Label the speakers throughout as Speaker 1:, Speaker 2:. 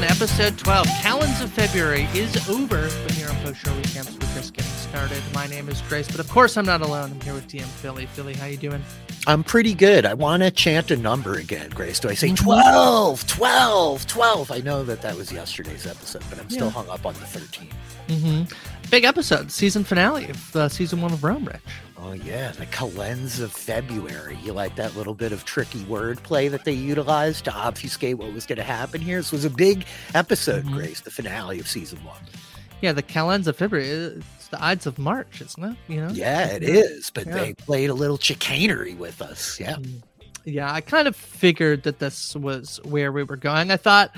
Speaker 1: 1, episode 12. Calends of February is over, but here on Post Show Recaps, we're just getting started. My name is Grace, but of course I'm not alone. I'm here with DM Filly. Filly, how you doing?
Speaker 2: I'm pretty good. I want to chant a number again, Grace. Do I say 12, 12, 12? I know that that was yesterday's episode, but I'm still hung up on the 13.
Speaker 1: Mm-hmm. Big episode, season finale of uh, season one of Rome, Rich.
Speaker 2: Oh, yeah. The calends of February. You like that little bit of tricky wordplay that they utilized to obfuscate what was going to happen here? This was a big episode,
Speaker 1: Mhm.
Speaker 2: Grace, the finale of season one.
Speaker 1: Yeah, the calends of February. It's the Ides of March, isn't it? You know?
Speaker 2: Yeah, it is. But
Speaker 1: Yeah.
Speaker 2: they played a little chicanery with us. Yeah.
Speaker 1: Mm. Yeah, I kind of figured that this was where we were going. I thought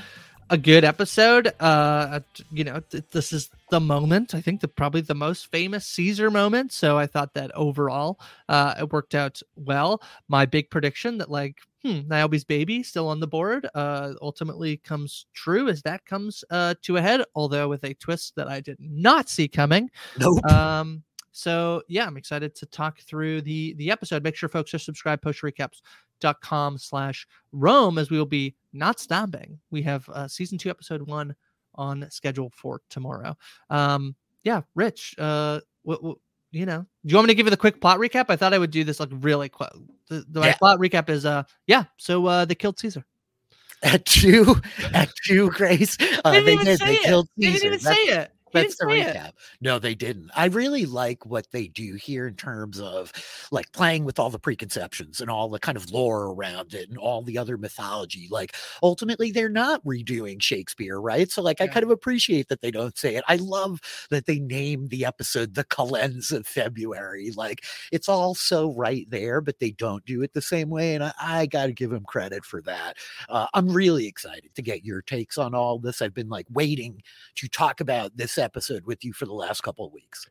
Speaker 1: a good episode. Uh, you know, th- this is the moment. I think the probably the most famous Caesar moment. So I thought that overall, uh, it worked out well. My big prediction that like, hmm, Niobe's baby still on the board, uh, ultimately comes true as that comes uh to a head. Although with a twist that I did not see coming.
Speaker 2: Nope.
Speaker 1: Um, so yeah, I'm excited to talk through the the episode. Make sure folks are subscribed postrecaps.com slash Rome as we will be not stopping. We have uh season two, episode one on schedule for tomorrow. Um, yeah, Rich, uh what, what you know, do you want me to give you the quick plot recap? I thought I would do this like really quick. The, the my
Speaker 2: Yeah.
Speaker 1: plot recap is uh yeah, so uh they killed Caesar.
Speaker 2: At two, at two, Grace. Uh,
Speaker 1: They didn't
Speaker 2: they
Speaker 1: even
Speaker 2: did. They killed
Speaker 1: They
Speaker 2: Caesar.
Speaker 1: didn't even
Speaker 2: That's-
Speaker 1: say it.
Speaker 2: That's the
Speaker 1: it.
Speaker 2: recap. No, they didn't. I really like what they do here in terms of like playing with all the preconceptions and all the kind of lore around it and all the other mythology. Like ultimately, they're not redoing Shakespeare, right? So, like, I kind of appreciate that they don't say it. I love that they name the episode "The Calends of February." Like, it's all so right there, but they don't do it the same way, and I, I got to give them credit for that. Uh, I'm really excited to get your takes on all this. I've been like waiting to talk about this episode with you for the last couple of weeks.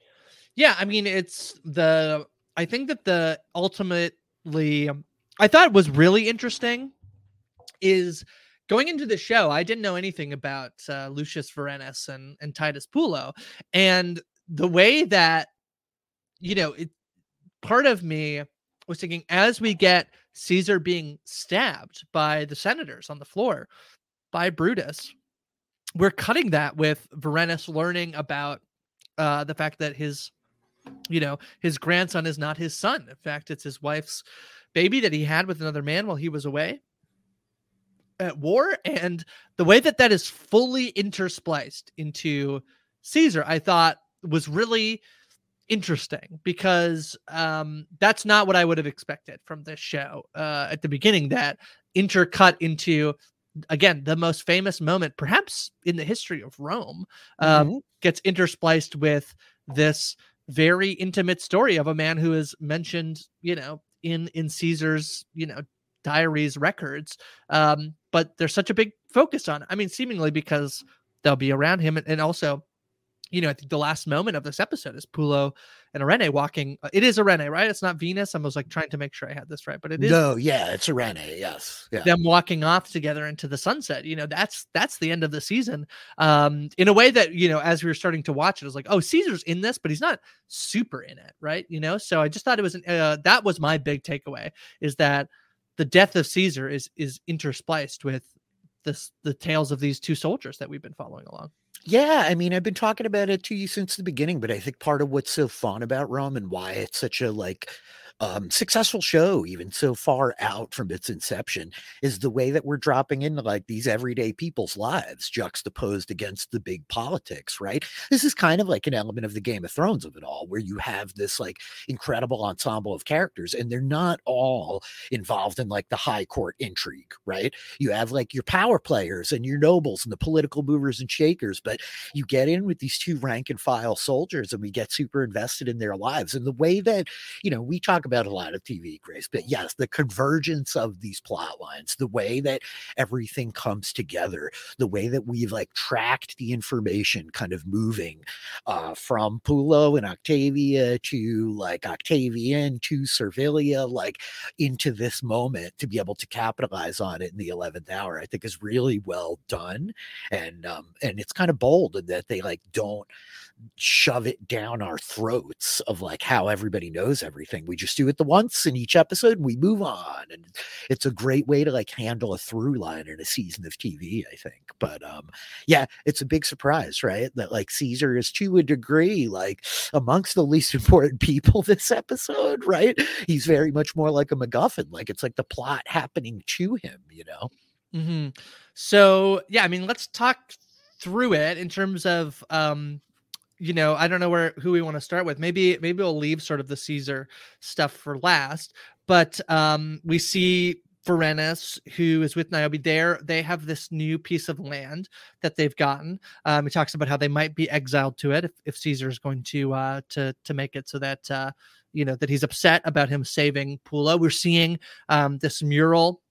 Speaker 1: Yeah, I mean, it's the. I think that the ultimately, um, I thought was really interesting. Is going into the show, I didn't know anything about uh, Lucius Vorenus and and Titus Pullo, and the way that, you know, it. Part of me was thinking as we get Caesar being stabbed by the senators on the floor by Brutus, we're cutting that with Vorenus learning about uh, the fact that his, you know, his grandson is not his son. In fact, it's his wife's baby that he had with another man while he was away at war. And the way that that is fully interspliced into Caesar, I thought was really interesting because um, that's not what I would have expected from this show uh, at the beginning. That intercut into again the most famous moment perhaps in the history of Rome um,
Speaker 2: Mhm.
Speaker 1: gets interspliced with this very intimate story of a man who is mentioned, you know, in in Caesar's, you know, diaries records. Um, but there's such a big focus on. it. I mean, seemingly because they'll be around him, and, and also, you know, I think the last moment of this episode is Pullo and Eirene walking. uh, It is Eirene, right? It's not Venus. I was like trying to make sure I had this right, but it is
Speaker 2: No, yeah, it's a Rene. Yes. Yeah.
Speaker 1: them walking off together into the sunset you know that's that's the end of the season um in a way that you know as we were starting to watch it, it was like oh caesar's in this but he's not super in it right you know so i just thought it was an, uh, that was my big takeaway is that the death of caesar is is interspliced with this the tales of these two soldiers that we've been following along
Speaker 2: Yeah, I mean, I've been talking about it to you since the beginning, but I think part of what's so fun about Rome and why it's such a like um, successful show, even so far out from its inception, is the way that we're dropping into like these everyday people's lives juxtaposed against the big politics, right? This is kind of like an element of the Game of Thrones of it all, where you have this like incredible ensemble of characters, and they're not all involved in like the high court intrigue, right? You have like your power players and your nobles and the political movers and shakers, but you get in with these two rank and file soldiers and we get super invested in their lives. And the way that, you know, we talk about a lot of TV, Grace, but yes, the convergence of these plot lines, the way that everything comes together, the way that we've like tracked the information kind of moving uh, from Pullo and Octavia to like Octavian to Servilia, like into this moment to be able to capitalize on it in the 11th hour, I think is really well done. And, um, and it's kind of bold in that they like don't shove it down our throats of like how everybody knows everything. We just do it the once in each episode and we move on. And it's a great way to like handle a through line in a season of TV, I think. But um yeah, it's a big surprise, right? That like Caesar is to a degree like amongst the least important people this episode, right? He's very much more like a MacGuffin. Like it's like the plot happening to him, you know?
Speaker 1: Mm-hmm. So yeah, I mean, let's talk through it in terms of um you know i don't know where who we want to start with maybe maybe we'll leave sort of the caesar stuff for last but um we see Vorenus, who is with Niobe, there they have this new piece of land that they've gotten. Um, he talks about how they might be exiled to it if, if Caesar is going to uh, to to make it so that uh, you know that he's upset about him saving Pullo. We're seeing um, this mural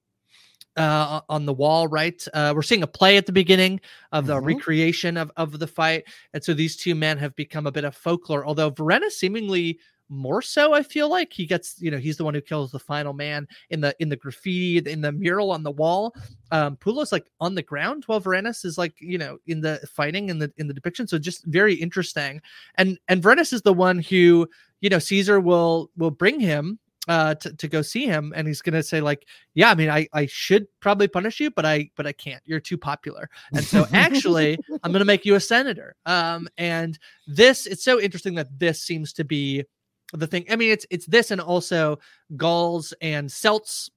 Speaker 1: uh, on the wall, right? Uh, we're seeing a play at the beginning of the mm-hmm. recreation of, of the fight. And so these two men have become a bit of folklore, although Verena seemingly more so i feel like he gets you know he's the one who kills the final man in the in the graffiti in the mural on the wall um Pullo's like on the ground while Vorenus is like you know in the fighting in the in the depiction so just very interesting and and Vorenus is the one who you know caesar will will bring him uh to, to go see him and he's gonna say like yeah i mean i i should probably punish you but i but i can't. You're too popular. And so actually i'm gonna make you a senator. Um and this it's so interesting that this seems to be the thing. I mean it's it's this and also gauls and celts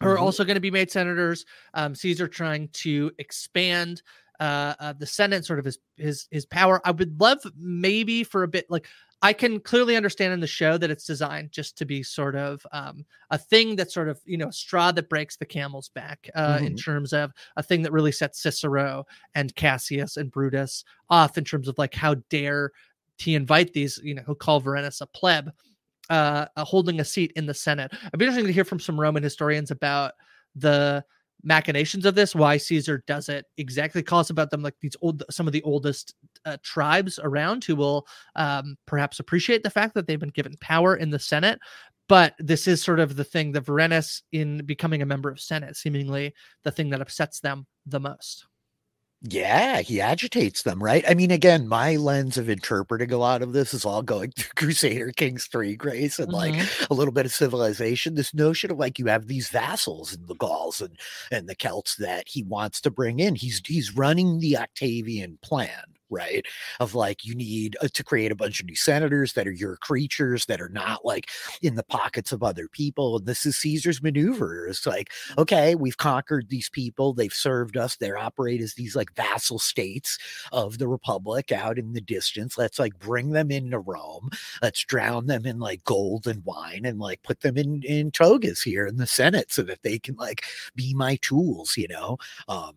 Speaker 1: are mm-hmm. also going to be made senators. Um caesar trying to expand uh, uh, the senate sort of his his his power. I would love maybe for a bit like I can clearly understand in the show that it's designed just to be sort of um, a thing that sort of you know straw that breaks the camel's back uh, mm-hmm. in terms of a thing that really sets Cicero and Cassius and Brutus off in terms of like how dare he invite these you know who call Vorenus a pleb, uh, uh, holding a seat in the Senate. I'd be interested to hear from some Roman historians about the machinations of this why caesar does it exactly Gauls about them like these old some of the oldest uh, tribes around who will um, perhaps appreciate the fact that they've been given power in the senate. But this is sort of the thing the Vorenus in becoming a member of senate seemingly the thing that upsets them the most
Speaker 2: yeah, he agitates them, right? I mean, again, my lens of interpreting a lot of this is all going to Crusader Kings 3 grace and mm-hmm. like a little bit of civilization. This notion of like you have these vassals in the Gauls and and the Celts that he wants to bring in. He's he's running the Octavian plan, right? Of like, you need uh, to create a bunch of new senators that are your creatures that are not like in the pockets of other people. And this is Caesar's maneuver. It's like, okay, we've conquered these people. They've served us. They operate as these like vassal states of the Republic out in the distance. Let's like bring them into Rome. Let's drown them in like gold and wine and like put them in, in togas here in the Senate so that they can like be my tools, you know? Um,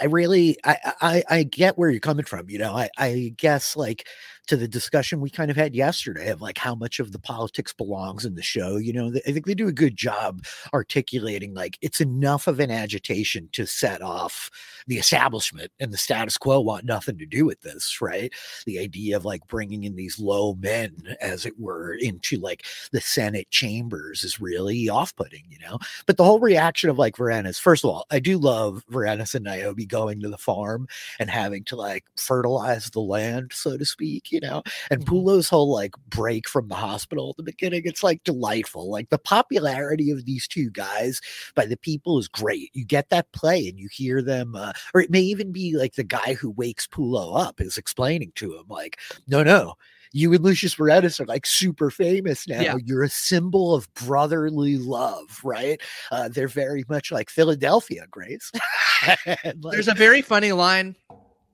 Speaker 2: I really I, I I get where you're coming from. You know, I I guess like to the discussion we kind of had yesterday of like how much of the politics belongs in the show. You know, I think they do a good job articulating like it's enough of an agitation to set off the establishment and the status quo want nothing to do with this, right? The idea of like bringing in these low men, as it were, into like the Senate chambers is really off putting, you know? But the whole reaction of like Vorenus, first of all, I do love Vorenus and Niobe going to the farm and having to like fertilize the land, so to speak you know. And mm-hmm. Pullo's whole like break from the hospital at the beginning, it's like delightful. Like the popularity of these two guys by the people is great. You get that play and you hear them, uh, or it may even be like the guy who wakes Pullo up is explaining to him, like, no, no, you and Lucius Vorenus are like super famous now. Yeah. You're a symbol of brotherly love, right? Uh, they're very much like Philadelphia, Grace.
Speaker 1: like, There's a very funny line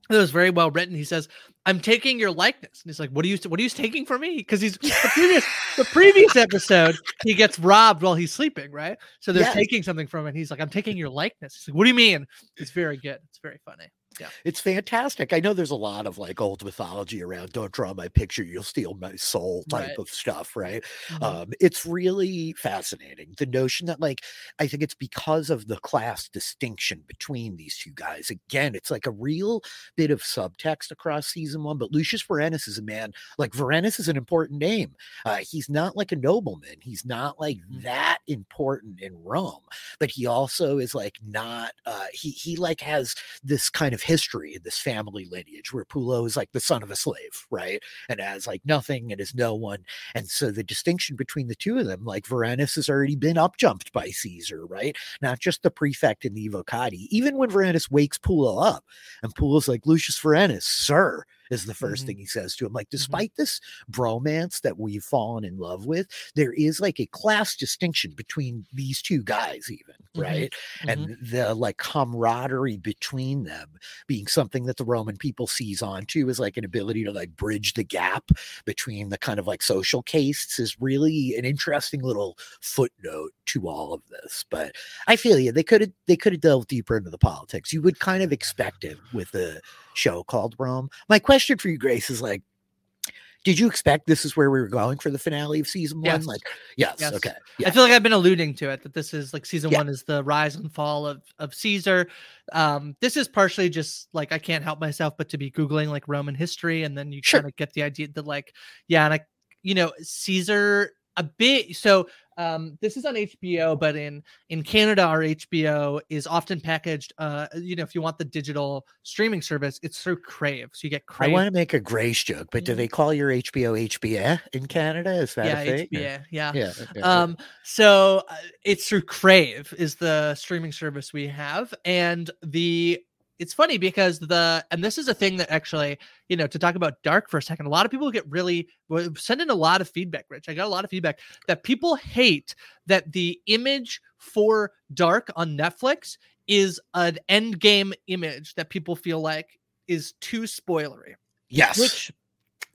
Speaker 1: that was very well written. He says, I'm taking your likeness. And he's like, What are you what are you taking from me? Because he's the previous the previous episode, he gets robbed while he's sleeping, right? So they're yes. taking something from it. He's like, I'm taking your likeness. He's like, What do you mean? It's very good. It's very funny yeah.
Speaker 2: It's fantastic. I know there's a lot of like old mythology around don't draw my picture you'll steal my soul type right. of stuff right? Mm-hmm. um it's really fascinating. The notion that like i think it's because of the class distinction between these two guys. Again it's like a real bit of subtext across season one but lucius vorenus is a man like vorenus is an important name. Uh he's not like a nobleman. He's not like mm-hmm. that important in rome but he also is like not uh he he like has this kind of history in this family lineage where Pullo is like the son of a slave, right? And has like nothing and is no one. And so the distinction between the two of them, like Vorenus has already been upjumped by Caesar, right? Not just the prefect and the Evocati. Even when Vorenus wakes Pullo up and Pullo's like, Lucius Vorenus, sir, is the 1st
Speaker 1: Mhm.
Speaker 2: thing he says to him. Like,
Speaker 1: Mm-hmm.
Speaker 2: despite this bromance that we've fallen in love with, there is like a class distinction between these two guys, even,
Speaker 1: Mhm.
Speaker 2: right?
Speaker 1: Mhm.
Speaker 2: And the like camaraderie between them being something that the Roman people sees onto is like an ability to like bridge the gap between the kind of like social castes is really an interesting little footnote to all of this. But I feel you. They could have they could have delved deeper into the politics. You would kind of expect it with a show called Rome. My question for you, Grace, is like, did you expect this is where we were going for the finale of season one?
Speaker 1: Yes.
Speaker 2: Like, yes,
Speaker 1: Yes.
Speaker 2: okay.
Speaker 1: I feel like I've been alluding to it that this is like season
Speaker 2: Yeah.
Speaker 1: one is the rise and fall of of Caesar. Um, this is partially just like I can't help myself but to be googling like Roman history, and then you
Speaker 2: Sure.
Speaker 1: kind of get the idea that like yeah, and I you know Caesar a bit. So um, this is on HBO, but in in Canada, our HBO is often packaged. Uh, you know, if you want the digital streaming service, it's through Crave, so you get Crave.
Speaker 2: I want to make a Grace joke, but do
Speaker 1: Mhm.
Speaker 2: they call your HBO HBA in Canada? Is that
Speaker 1: yeah,
Speaker 2: a thing? or-
Speaker 1: yeah.
Speaker 2: Yeah. yeah, yeah.
Speaker 1: Um, so uh, it's through Crave is the streaming service we have, and the it's funny because the and this is a thing that actually you know to talk about dark for a second. A lot of people get really send in a lot of feedback. Rich, I got a lot of feedback that people hate that the image for dark on Netflix is an end game image that people feel like is too spoilery
Speaker 2: yes.
Speaker 1: which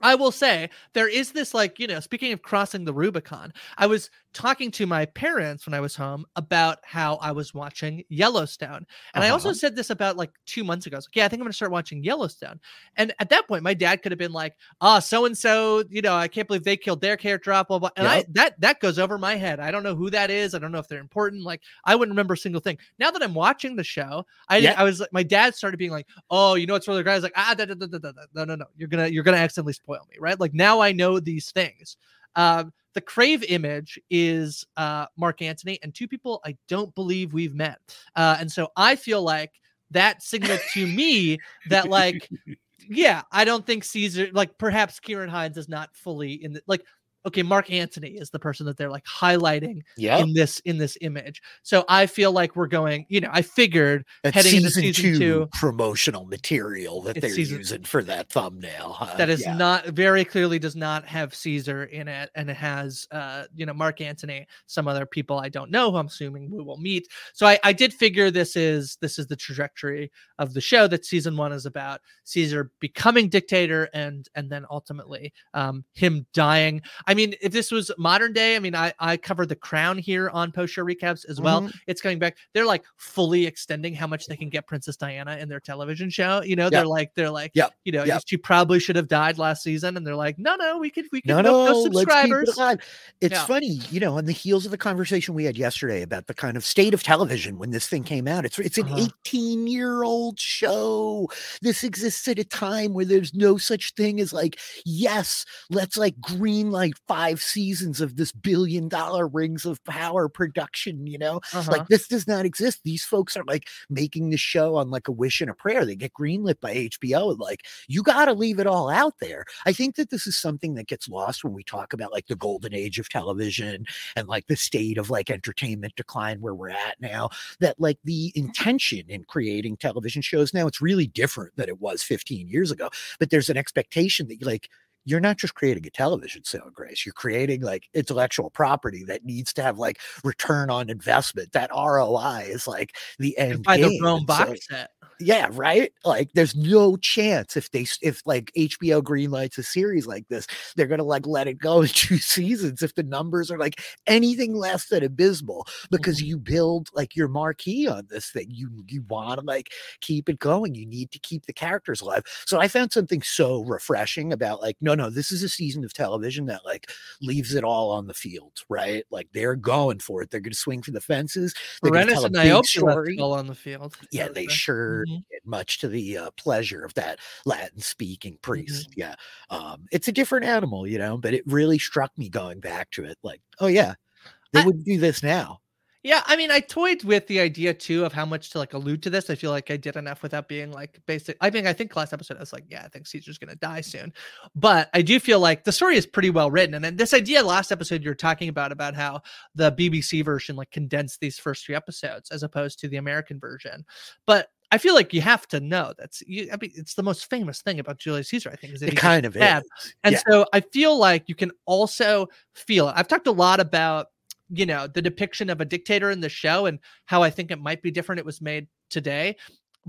Speaker 1: I will say there is this like you know speaking of crossing the Rubicon, I was talking to my parents when I was home about how I was watching Yellowstone, and I also
Speaker 2: Uh-huh.
Speaker 1: said this about like two months ago. I was like, yeah, I think I'm gonna start watching Yellowstone, and at that point, my dad could have been like, ah, so and so, you know, I can't believe they killed their character off, blah blah, and I that that goes over my head. I don't know who that is. I don't know if they're important. Like I wouldn't remember a single thing. Now that I'm watching the show, I
Speaker 2: Yeah.
Speaker 1: I was like, my dad started being like, oh, you know what's really great? I was like, ah, da, da, da, da, da, da. no, no, no, you're gonna you're gonna accidentally spoil me, right? Like now I know these things. Um, the Crave image is uh, Mark Antony and two people I don't believe we've met, uh, and so I feel like that signaled to me that like yeah, I don't think Caesar like perhaps Kieran Hinds is not fully in the like okay, Mark Antony is the person that they're like highlighting
Speaker 2: yeah.
Speaker 1: in this in this image. So I feel like we're going, you know, I figured
Speaker 2: That's
Speaker 1: heading into
Speaker 2: season,
Speaker 1: season
Speaker 2: two,
Speaker 1: two-
Speaker 2: promotional material that they're
Speaker 1: season-
Speaker 2: using for that thumbnail. huh?
Speaker 1: that is
Speaker 2: Yeah.
Speaker 1: not very clearly does not have Caesar in it and it has uh you know Mark Antony, some other people I don't know who I'm assuming we will meet. So I, I did figure this is this is the trajectory of the show that season one is about Caesar becoming dictator and and then ultimately um him dying. I mean, if this was modern day, I mean I I covered the crown here on post show recaps as well.
Speaker 2: Mhm.
Speaker 1: it's coming back. They're like fully extending how much they can get Princess Diana in their television show. You know,
Speaker 2: Yep.
Speaker 1: they're like, they're like,
Speaker 2: Yep.
Speaker 1: you know,
Speaker 2: Yep.
Speaker 1: she probably should have died last season, and they're like, no, no, we could, we could,
Speaker 2: No,
Speaker 1: no,
Speaker 2: no,
Speaker 1: no,
Speaker 2: let's keep
Speaker 1: subscribers.
Speaker 2: it. It's
Speaker 1: Yeah.
Speaker 2: funny, you know, on the heels of the conversation we had yesterday about the kind of state of television when this thing came out. It's it's an
Speaker 1: Uh-huh.
Speaker 2: 18 year old show. This exists at a time where there's no such thing as like, yes, let's like green light five seasons of this billion dollar rings of power production, you know?
Speaker 1: Uh-huh.
Speaker 2: Like this does not exist. These folks are like making the show on like a wish and a prayer. They get greenlit by HBO. Like, you got to leave it all out there. I think that this is something that gets lost when we talk about like the golden age of television and like the state of like entertainment decline where we're at now. That like the intention in creating television shows now, it's really different than it was 15 years ago. But there's an expectation that you like, you're not just creating a television show, Grace. You're creating like intellectual property that needs to have like return on investment. That ROI is like the end.
Speaker 1: by the. Rome box set.
Speaker 2: Yeah, right. Like, there's no chance if they if like HBO greenlights a series like this, they're gonna like let it go in two seasons if the numbers are like anything less than abysmal because
Speaker 1: Mhm.
Speaker 2: you build like your marquee on this thing. You you want to like keep it going. You need to keep the characters alive. So I found something so refreshing about like, no, no, this is a season of television that like leaves it all on the field, right? Like they're going for it. They're gonna swing for the fences. They're gonna
Speaker 1: Berenis
Speaker 2: tell a
Speaker 1: and Niobe
Speaker 2: story.
Speaker 1: all on the field.
Speaker 2: Yeah, they sure
Speaker 1: Mhm.
Speaker 2: much to the uh, pleasure of that Latin speaking
Speaker 1: Mm-hmm.
Speaker 2: priest. Yeah. Um, it's a different animal, you know, but it really struck me going back to it like, oh, yeah, they
Speaker 1: I-
Speaker 2: would do this now.
Speaker 1: Yeah, I mean, I toyed with the idea too of how much to like allude to this. I feel like I did enough without being like basic. I think I think last episode I was like, yeah, I think Caesar's gonna die soon. But I do feel like the story is pretty well written. And then this idea last episode you're talking about about how the BBC version like condensed these first three episodes as opposed to the American version. But I feel like you have to know that's you, I mean, it's the most famous thing about Julius Caesar. I think is that
Speaker 2: it kind of
Speaker 1: bad.
Speaker 2: is,
Speaker 1: and
Speaker 2: yeah.
Speaker 1: so I feel like you can also feel it. I've talked a lot about you know the depiction of a dictator in the show and how I think it might be different. It was made today,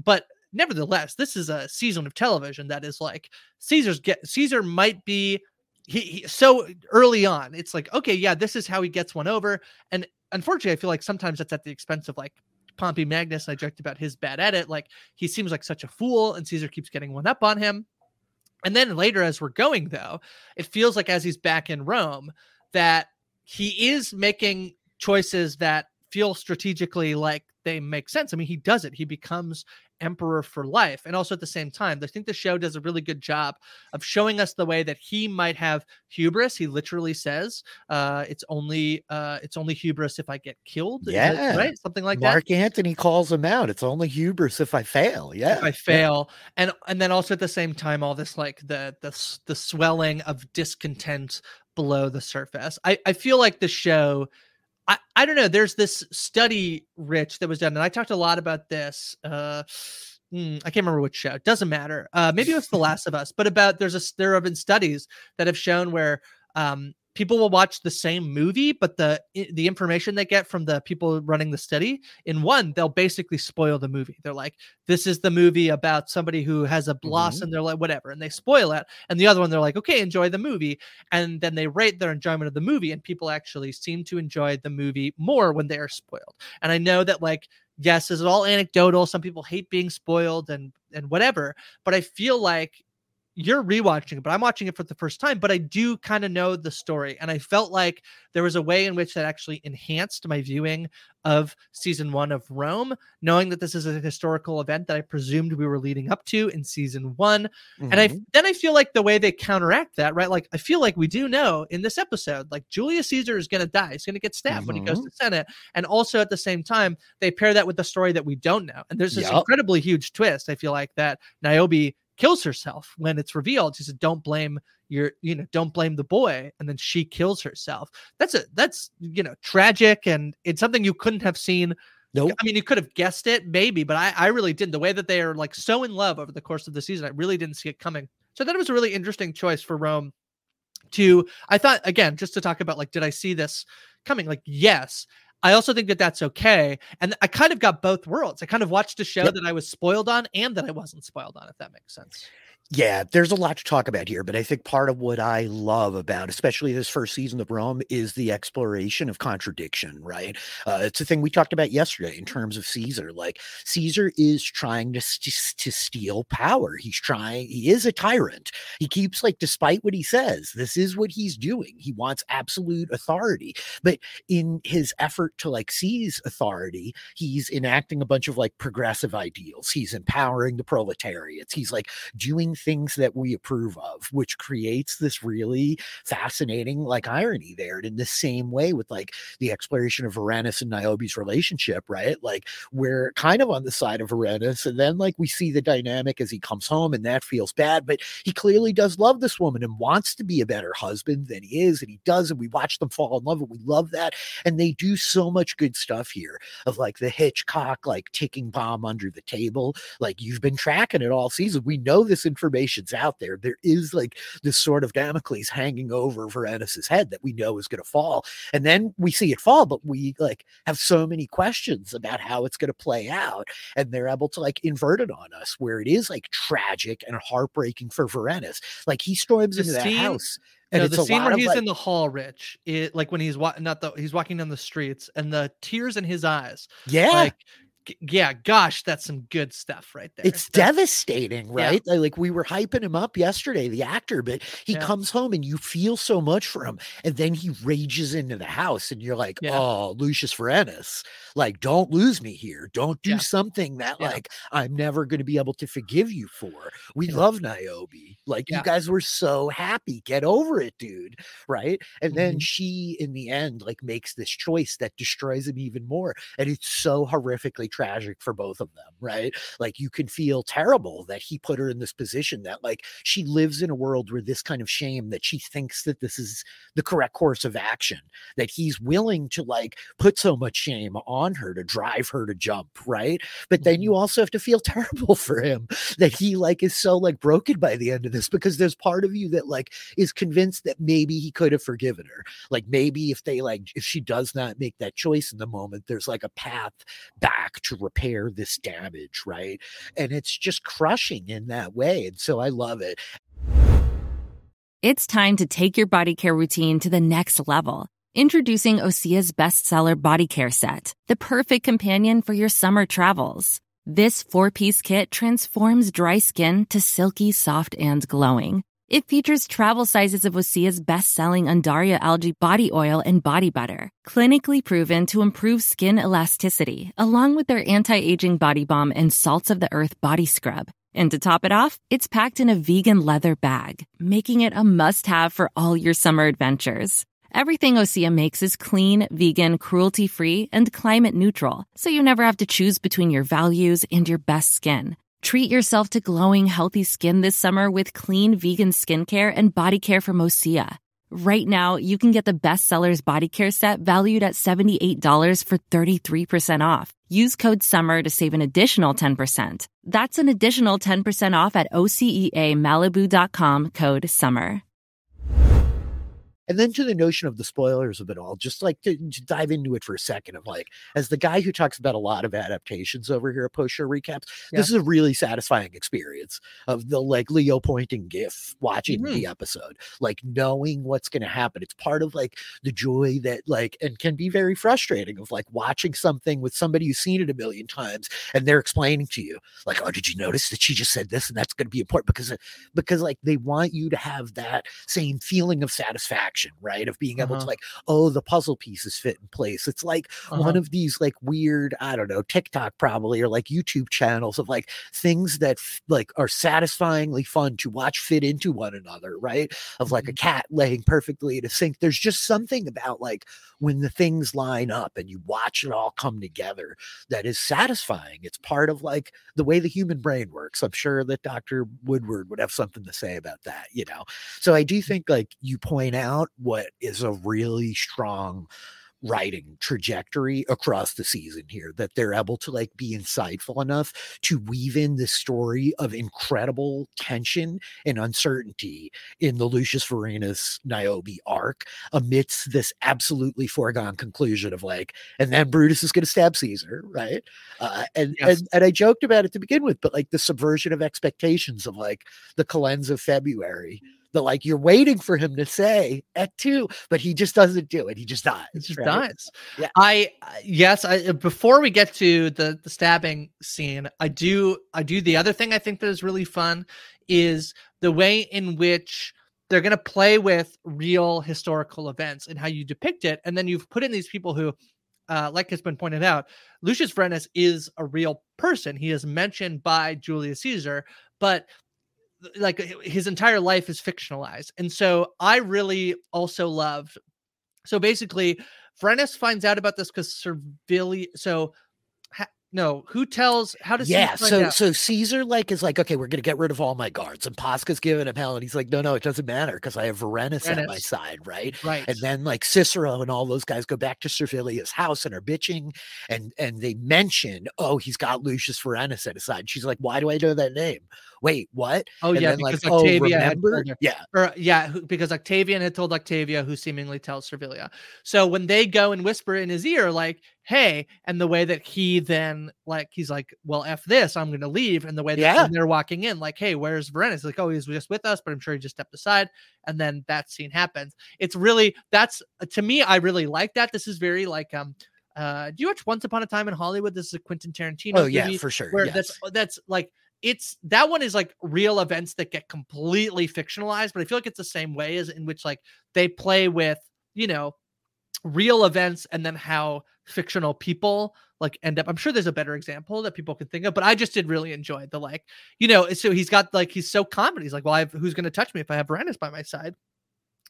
Speaker 1: but nevertheless, this is a season of television that is like Caesar's get Caesar might be he, he so early on. It's like okay, yeah, this is how he gets one over, and unfortunately, I feel like sometimes that's at the expense of like Pompey Magnus. I joked about his bad edit. Like he seems like such a fool, and Caesar keeps getting one up on him. And then later, as we're going, though, it feels like as he's back in Rome, that he is making choices that feel strategically like they make sense. I mean, he does it. He becomes emperor for life. And also at the same time, I think the show does a really good job of showing us the way that he might have hubris. He literally says, uh, it's only uh it's only hubris if I get killed.
Speaker 2: Yeah.
Speaker 1: right? Something like that.
Speaker 2: Mark
Speaker 1: that.
Speaker 2: Antony calls him out. It's only hubris if I fail. Yeah.
Speaker 1: If I fail. And and then also at the same time, all this like the the the swelling of discontent below the surface. I, I feel like the show I, I don't know. There's this study, Rich, that was done, and I talked a lot about this. Uh, hmm, I can't remember which show. It doesn't matter. Uh, maybe it was The Last of Us, but about there's a there have been studies that have shown where um, people will watch the same movie, but the the information they get from the people running the study in one, they'll basically spoil the movie. They're like, "This is the movie about somebody who has a loss," mm-hmm. and they're like, "Whatever," and they spoil it. And the other one, they're like, "Okay, enjoy the movie," and then they rate their enjoyment of the movie, and people actually seem to enjoy the movie more when they are spoiled. And I know that like. Yes, this is all anecdotal. Some people hate being spoiled and and whatever, but I feel like you're rewatching it, but I'm watching it for the first time. But I do kind of know the story, and I felt like there was a way in which that actually enhanced my viewing of season one of Rome, knowing that this is a historical event that I presumed we were leading up to in season one. And I
Speaker 2: Mhm.
Speaker 1: then I feel like the way they counteract that, right? Like I feel like we do know in this episode, like Julius Caesar is going to die. He's going to get stabbed when he goes
Speaker 2: Mhm.
Speaker 1: to Senate, and also at the same time they pair that with the story that we don't know. And there's this
Speaker 2: Yup.
Speaker 1: incredibly huge twist. I feel like that Niobe kills herself when it's revealed. She said, "Don't blame your, you know, don't blame the boy," and then she kills herself. That's a that's you know tragic, and it's something you couldn't have seen.
Speaker 2: Nope.
Speaker 1: I mean, you could have guessed it, maybe, but I, I really didn't. The way that they are like so in love over the course of the season, I really didn't see it coming. So that was a really interesting choice for Rome to, I thought, again, just to talk about like, did I see this coming? Like, yes. I also think that that's okay. And I kind of got both worlds. I kind of watched a show
Speaker 2: Yep.
Speaker 1: that I was spoiled on and that I wasn't spoiled on, if that makes sense.
Speaker 2: Yeah, there's a lot to talk about here, but I think part of what I love about, especially this first season of Rome, is the exploration of contradiction, right? Uh, it's a thing we talked about yesterday in terms of Caesar. Like, Caesar is trying to, st- to steal power. He's trying, he is a tyrant. He keeps, like, despite what he says, this is what he's doing. He wants absolute authority. But in his effort to, like, seize authority, he's enacting a bunch of, like, progressive ideals. He's empowering the proletariats. He's, like, doing things that we approve of, which creates this really fascinating like irony there. And in the same way with like the exploration of Vorenus and Niobe's relationship, right? Like we're kind of on the side of Vorenus, and then like we see the dynamic as he comes home, and that feels bad, but he clearly does love this woman and wants to be a better husband than he is, and he does, and we watch them fall in love, and we love that. And they do so much good stuff here of like the Hitchcock like ticking bomb under the table. Like you've been tracking it all season. We know this information's out there. There is like this sort of Damocles hanging over Vorenus's head that we know is going to fall. And then we see it fall, but we like have so many questions about how it's going to play out. And they're able to like invert it on us where it is like tragic and heartbreaking for Vorenus. Like he storms
Speaker 1: The
Speaker 2: into that
Speaker 1: scene-
Speaker 2: house. And
Speaker 1: no,
Speaker 2: it's
Speaker 1: the scene where he's
Speaker 2: like-
Speaker 1: in the hall, Rich, it, like when he's wa- not the he's walking down the streets and the tears in his eyes,
Speaker 2: yeah.
Speaker 1: like, yeah, gosh, that's some good stuff right there.
Speaker 2: It's
Speaker 1: That's-
Speaker 2: devastating, right? Like, like, we were hyping him up yesterday, the actor, but he
Speaker 1: Yeah.
Speaker 2: comes home and you feel so much for him. And then he rages into the house, and you're like,
Speaker 1: Yeah.
Speaker 2: oh, Lucius Vorenus, like, don't lose me here. Don't do
Speaker 1: Yeah.
Speaker 2: something that,
Speaker 1: Yeah.
Speaker 2: like, I'm never going to be able to forgive you for. We
Speaker 1: Yeah.
Speaker 2: love Niobe. Like
Speaker 1: Yeah.
Speaker 2: you guys were so happy. Get over it, dude. Right. And then
Speaker 1: Mhm.
Speaker 2: she, in the end, like makes this choice that destroys him even more. And it's so horrifically tragic for both of them. Right. Like you can feel terrible that he put her in this position that like she lives in a world where this kind of shame that she thinks that this is the correct course of action, that he's willing to like put so much shame on her to drive her to jump. Right. But then mm-hmm. you also have to feel terrible for him that he like is so like broken by the end of this because there's part of you that like is convinced that maybe he could have forgiven her. Like maybe if they like if she does not make that choice in the moment, there's like a path back to repair this damage, right? And it's just crushing in that way. And so I love it.
Speaker 3: It's time to take your body care routine to the next level. Introducing Osea's bestseller body care set, the perfect companion for your summer travels. This four piece kit transforms dry skin to silky, soft, and glowing. It features travel sizes of Osea's best selling Undaria algae body oil and body butter, clinically proven to improve skin elasticity, along with their anti aging body balm and salts of the earth body scrub. And to top it off, it's packed in a vegan leather bag, making it a must have for all your summer adventures. Everything Osea makes is clean, vegan, cruelty free, and climate neutral, so you never have to choose between your values and your best skin. Treat yourself to glowing, healthy skin this summer with clean vegan skincare and body care from Osea. Right now, you can get the bestsellers body care set valued at $78 for 33% off. Use code SUMMER to save an additional 10%. That's an additional 10% off at OseaMalibu.com code SUMMER.
Speaker 2: And then to the notion of the spoilers of it all, just like to, to dive into it for a second of like, as the guy who talks about a lot of adaptations over here at post show recaps, this is a really satisfying experience of the like Leo pointing gif watching the mm-hmm. episode, like knowing what's going to happen. It's part of like the joy that like, and can be very frustrating of like watching something with somebody who's seen it a million times and they're explaining to you, like, oh, did you notice that she just said this and that's going to be important? Because, uh, because like they want you to have that same feeling of satisfaction, right? Of being able
Speaker 1: Uh-huh.
Speaker 2: to like, oh, the puzzle pieces fit in place. It's like
Speaker 1: Uh-huh.
Speaker 2: one of these like weird, I don't know, TikTok probably or like YouTube channels of like things that f- like are satisfyingly fun to watch fit into one another, right? Of like a cat laying perfectly in a sink. There's just something about like when the things line up and you watch it all come together that is satisfying. It's part of like the way the human brain works. I'm sure that Dr. Woodward would have something to say about that, you know. So I do think like you point out what is a really strong writing trajectory across the season here that they're able to like be insightful enough to weave in this story of incredible tension and uncertainty in the Lucius Vorenus Niobe arc amidst this absolutely foregone conclusion of like and then Brutus is going to stab Caesar right uh, and,
Speaker 1: Yes.
Speaker 2: and and I joked about it to begin with but like the subversion of expectations of like the Calends of February the like you're waiting for him to say at two, but he just doesn't do it. He just dies.
Speaker 1: It just
Speaker 2: right?
Speaker 1: dies.
Speaker 2: Yeah.
Speaker 1: I uh, yes. I uh, before we get to the the stabbing scene, I do I do the other thing I think that is really fun is the way in which they're going to play with real historical events and how you depict it, and then you've put in these people who. Uh, like has been pointed out, Lucius Vorenus is a real person. He is mentioned by Julius Caesar, but like his entire life is fictionalized. And so I really also loved. So basically, Vorenus finds out about this because Servilia. So, ha, no, who tells? How does he
Speaker 2: Yeah. So
Speaker 1: out?
Speaker 2: so Caesar like is like, okay, we're gonna get rid of all my guards. And Casca's giving him hell, and he's like, no, no, it doesn't matter because I have Vorenus at my side, right?
Speaker 1: right?
Speaker 2: And then like Cicero and all those guys go back to Servilia's house and are bitching, and and they mention, oh, he's got Lucius Vorenus at his side. She's like, why do I know that name? Wait, what?
Speaker 1: oh
Speaker 2: and
Speaker 1: yeah,
Speaker 2: then,
Speaker 1: because
Speaker 2: like, oh,
Speaker 1: Octavia had told her.
Speaker 2: Yeah,
Speaker 1: Or yeah, who, because Octavian had told Octavia, who seemingly tells Servilia. So when they go and whisper in his ear, like, "Hey," and the way that he then like he's like, "Well, f this, I'm going to leave," and the way that
Speaker 2: Yeah.
Speaker 1: they're walking in, like, "Hey, where's Vorenus?" Like, "Oh, he's just with us, but I'm sure he just stepped aside." And then that scene happens. It's really that's to me, I really like that. This is very like um. Uh, do you watch Once Upon a Time in Hollywood? This is a Quentin Tarantino.
Speaker 2: oh yeah, for sure.
Speaker 1: where
Speaker 2: yes.
Speaker 1: that's that's like it's that one is like real events that get completely fictionalized but i feel like it's the same way as in which like they play with you know real events and then how fictional people like end up. I'm sure there's a better example that people can think of, but I just did really enjoy the like, you know, so he's got like he's so confident. He's like, well, I have, who's going to touch me if I have Vorenus by my side?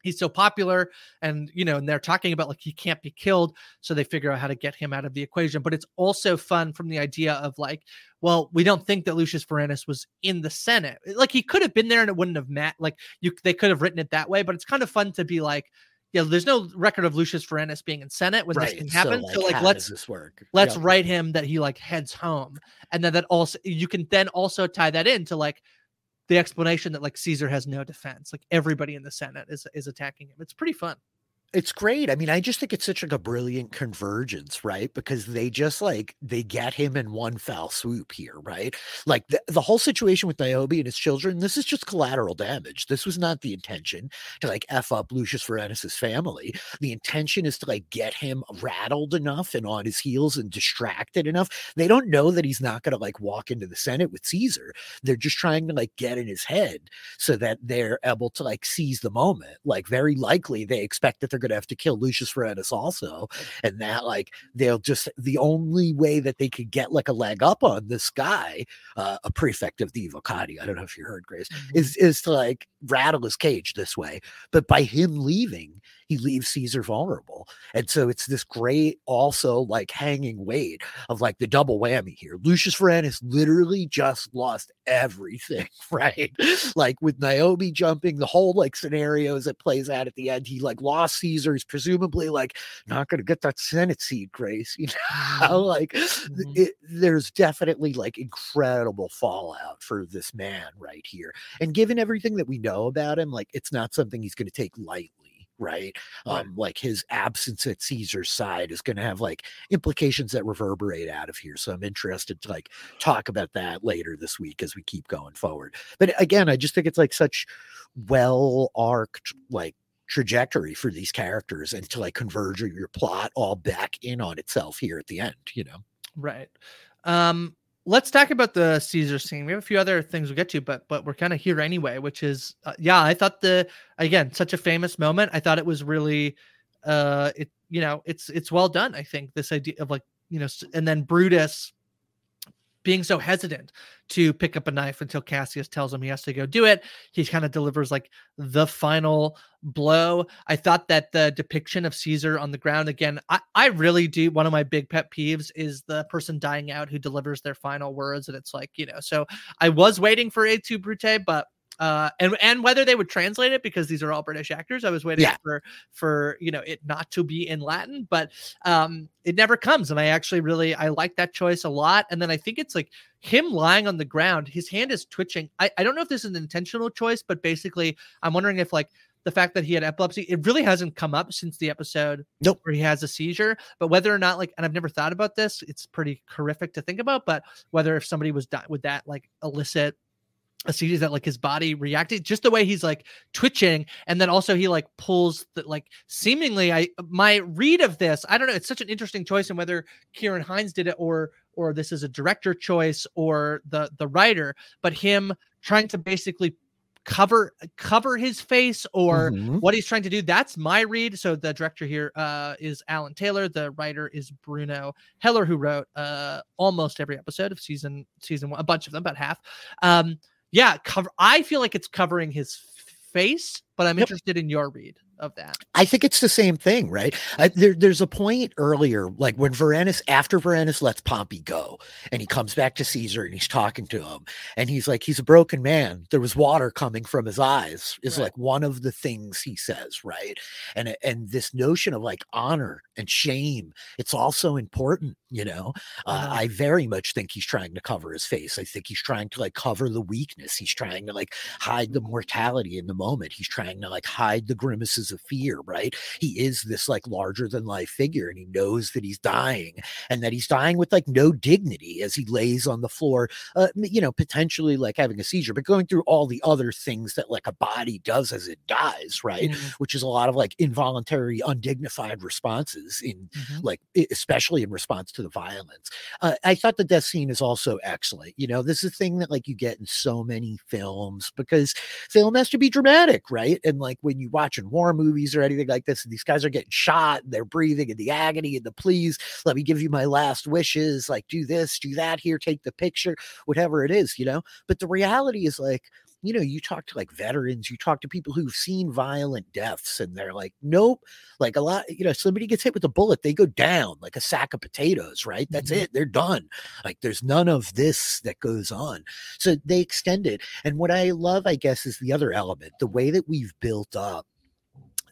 Speaker 1: He's so popular and you know and they're talking about like he can't be killed so they figure out how to get him out of the equation but it's also fun from the idea of like well we don't think that lucius Vorenus was in the senate like he could have been there and it wouldn't have met like you they could have written it that way but it's kind of fun to be like yeah, there's no record of Lucius Vorenus being in Senate when right. this can happen. So like, so, like let's
Speaker 2: this work?
Speaker 1: Let's yep. write him that he like heads home, and then that also you can then also tie that into like the explanation that like Caesar has no defense. Like everybody in the Senate is is attacking him. It's pretty fun
Speaker 2: it's great. I mean, I just think it's such like a brilliant convergence, right? Because they just like they get him in one foul swoop here, right? Like the, the whole situation with Niobe and his children, this is just collateral damage. This was not the intention to like F up Lucius Vorenus's family. The intention is to like get him rattled enough and on his heels and distracted enough. They don't know that he's not gonna like walk into the Senate with Caesar. They're just trying to like get in his head so that they're able to like seize the moment. Like very likely they expect that they're going to have to kill Lucius Vorenus also, and that like they'll just the only way that they could get like a leg up on this guy, uh, a prefect of the Evocati, I don't know if you heard Grace, mm-hmm. is is to like rattle his cage this way. But by him leaving, he leaves Caesar vulnerable. And so it's this great, also like hanging weight of like the double whammy here. Lucius Vorenus literally just lost everything, right? like with Niobe jumping, the whole like scenario as it plays out at the end, he like lost Caesar. He's presumably like not going to get that Senate seat, Grace. You know, mm-hmm. like mm-hmm. it, there's definitely like incredible fallout for this man right here. And given everything that we know about him, like it's not something he's going to take lightly right? right. Um, like his absence at Caesar's side is going to have like implications that reverberate out of here. So I'm interested to like talk about that later this week as we keep going forward. But again, I just think it's like such well arced like trajectory for these characters and to like converge your plot all back in on itself here at the end, you know?
Speaker 1: Right. Um, let's talk about the Caesar scene. We have a few other things we'll get to, but but we're kind of here anyway, which is uh, yeah, I thought the again, such a famous moment. I thought it was really uh it you know, it's it's well done, I think. This idea of like, you know, and then Brutus being so hesitant to pick up a knife until Cassius tells him he has to go do it. He kind of delivers like the final blow. I thought that the depiction of Caesar on the ground again, I, I really do. One of my big pet peeves is the person dying out who delivers their final words. And it's like, you know, so I was waiting for Et tu Brute, but uh, and and whether they would translate it because these are all British actors. I was waiting yeah. for for you know it not to be in Latin, but um, it never comes, and I actually really I like that choice a lot. And then I think it's like him lying on the ground, his hand is twitching. I I don't know if this is an intentional choice, but basically I'm wondering if like the fact that he had epilepsy it really hasn't come up since the episode
Speaker 2: nope.
Speaker 1: where he has a seizure but whether or not like and i've never thought about this it's pretty horrific to think about but whether if somebody was di- would that like elicit a series that like his body reacted just the way he's like twitching and then also he like pulls that like seemingly i my read of this i don't know it's such an interesting choice and whether kieran hinds did it or or this is a director choice or the the writer but him trying to basically cover cover his face or mm-hmm. what he's trying to do that's my read so the director here uh is alan taylor the writer is bruno heller who wrote uh almost every episode of season season one a bunch of them about half um yeah, cover. I feel like it's covering his face, but I'm yep. interested in your read of that.
Speaker 2: I think it's the same thing, right? I, there, there's a point earlier, like when Vorenus, after Vorenus lets Pompey go, and he comes back to Caesar and he's talking to him, and he's like, he's a broken man. There was water coming from his eyes, is right. like one of the things he says, right? And and this notion of like honor and shame, it's also important, you know. Uh, uh-huh. I very much think he's trying to cover his face. I think he's trying to like cover the weakness. He's trying to like hide the mortality in the moment. He's trying to like hide the grimaces of fear, right? He is this like larger than life figure and he knows that he's dying and that he's dying with like no dignity as he lays on the floor, uh, you know, potentially like having a seizure, but going through all the other things that like a body does as it dies, right? Mm-hmm. Which is a lot of like involuntary, undignified responses in mm-hmm. like, especially in response to the violence. Uh, I thought the death scene is also excellent. You know, this is a thing that like you get in so many films because film has to be dramatic, right? And like when you watching war movies or anything like this, and these guys are getting shot and they're breathing in the agony and the please, let me give you my last wishes, like do this, do that here, take the picture, whatever it is, you know. But the reality is like you know, you talk to like veterans, you talk to people who've seen violent deaths, and they're like, nope. Like a lot, you know, somebody gets hit with a bullet, they go down like a sack of potatoes, right? That's mm-hmm. it. They're done. Like there's none of this that goes on. So they extend it. And what I love, I guess, is the other element, the way that we've built up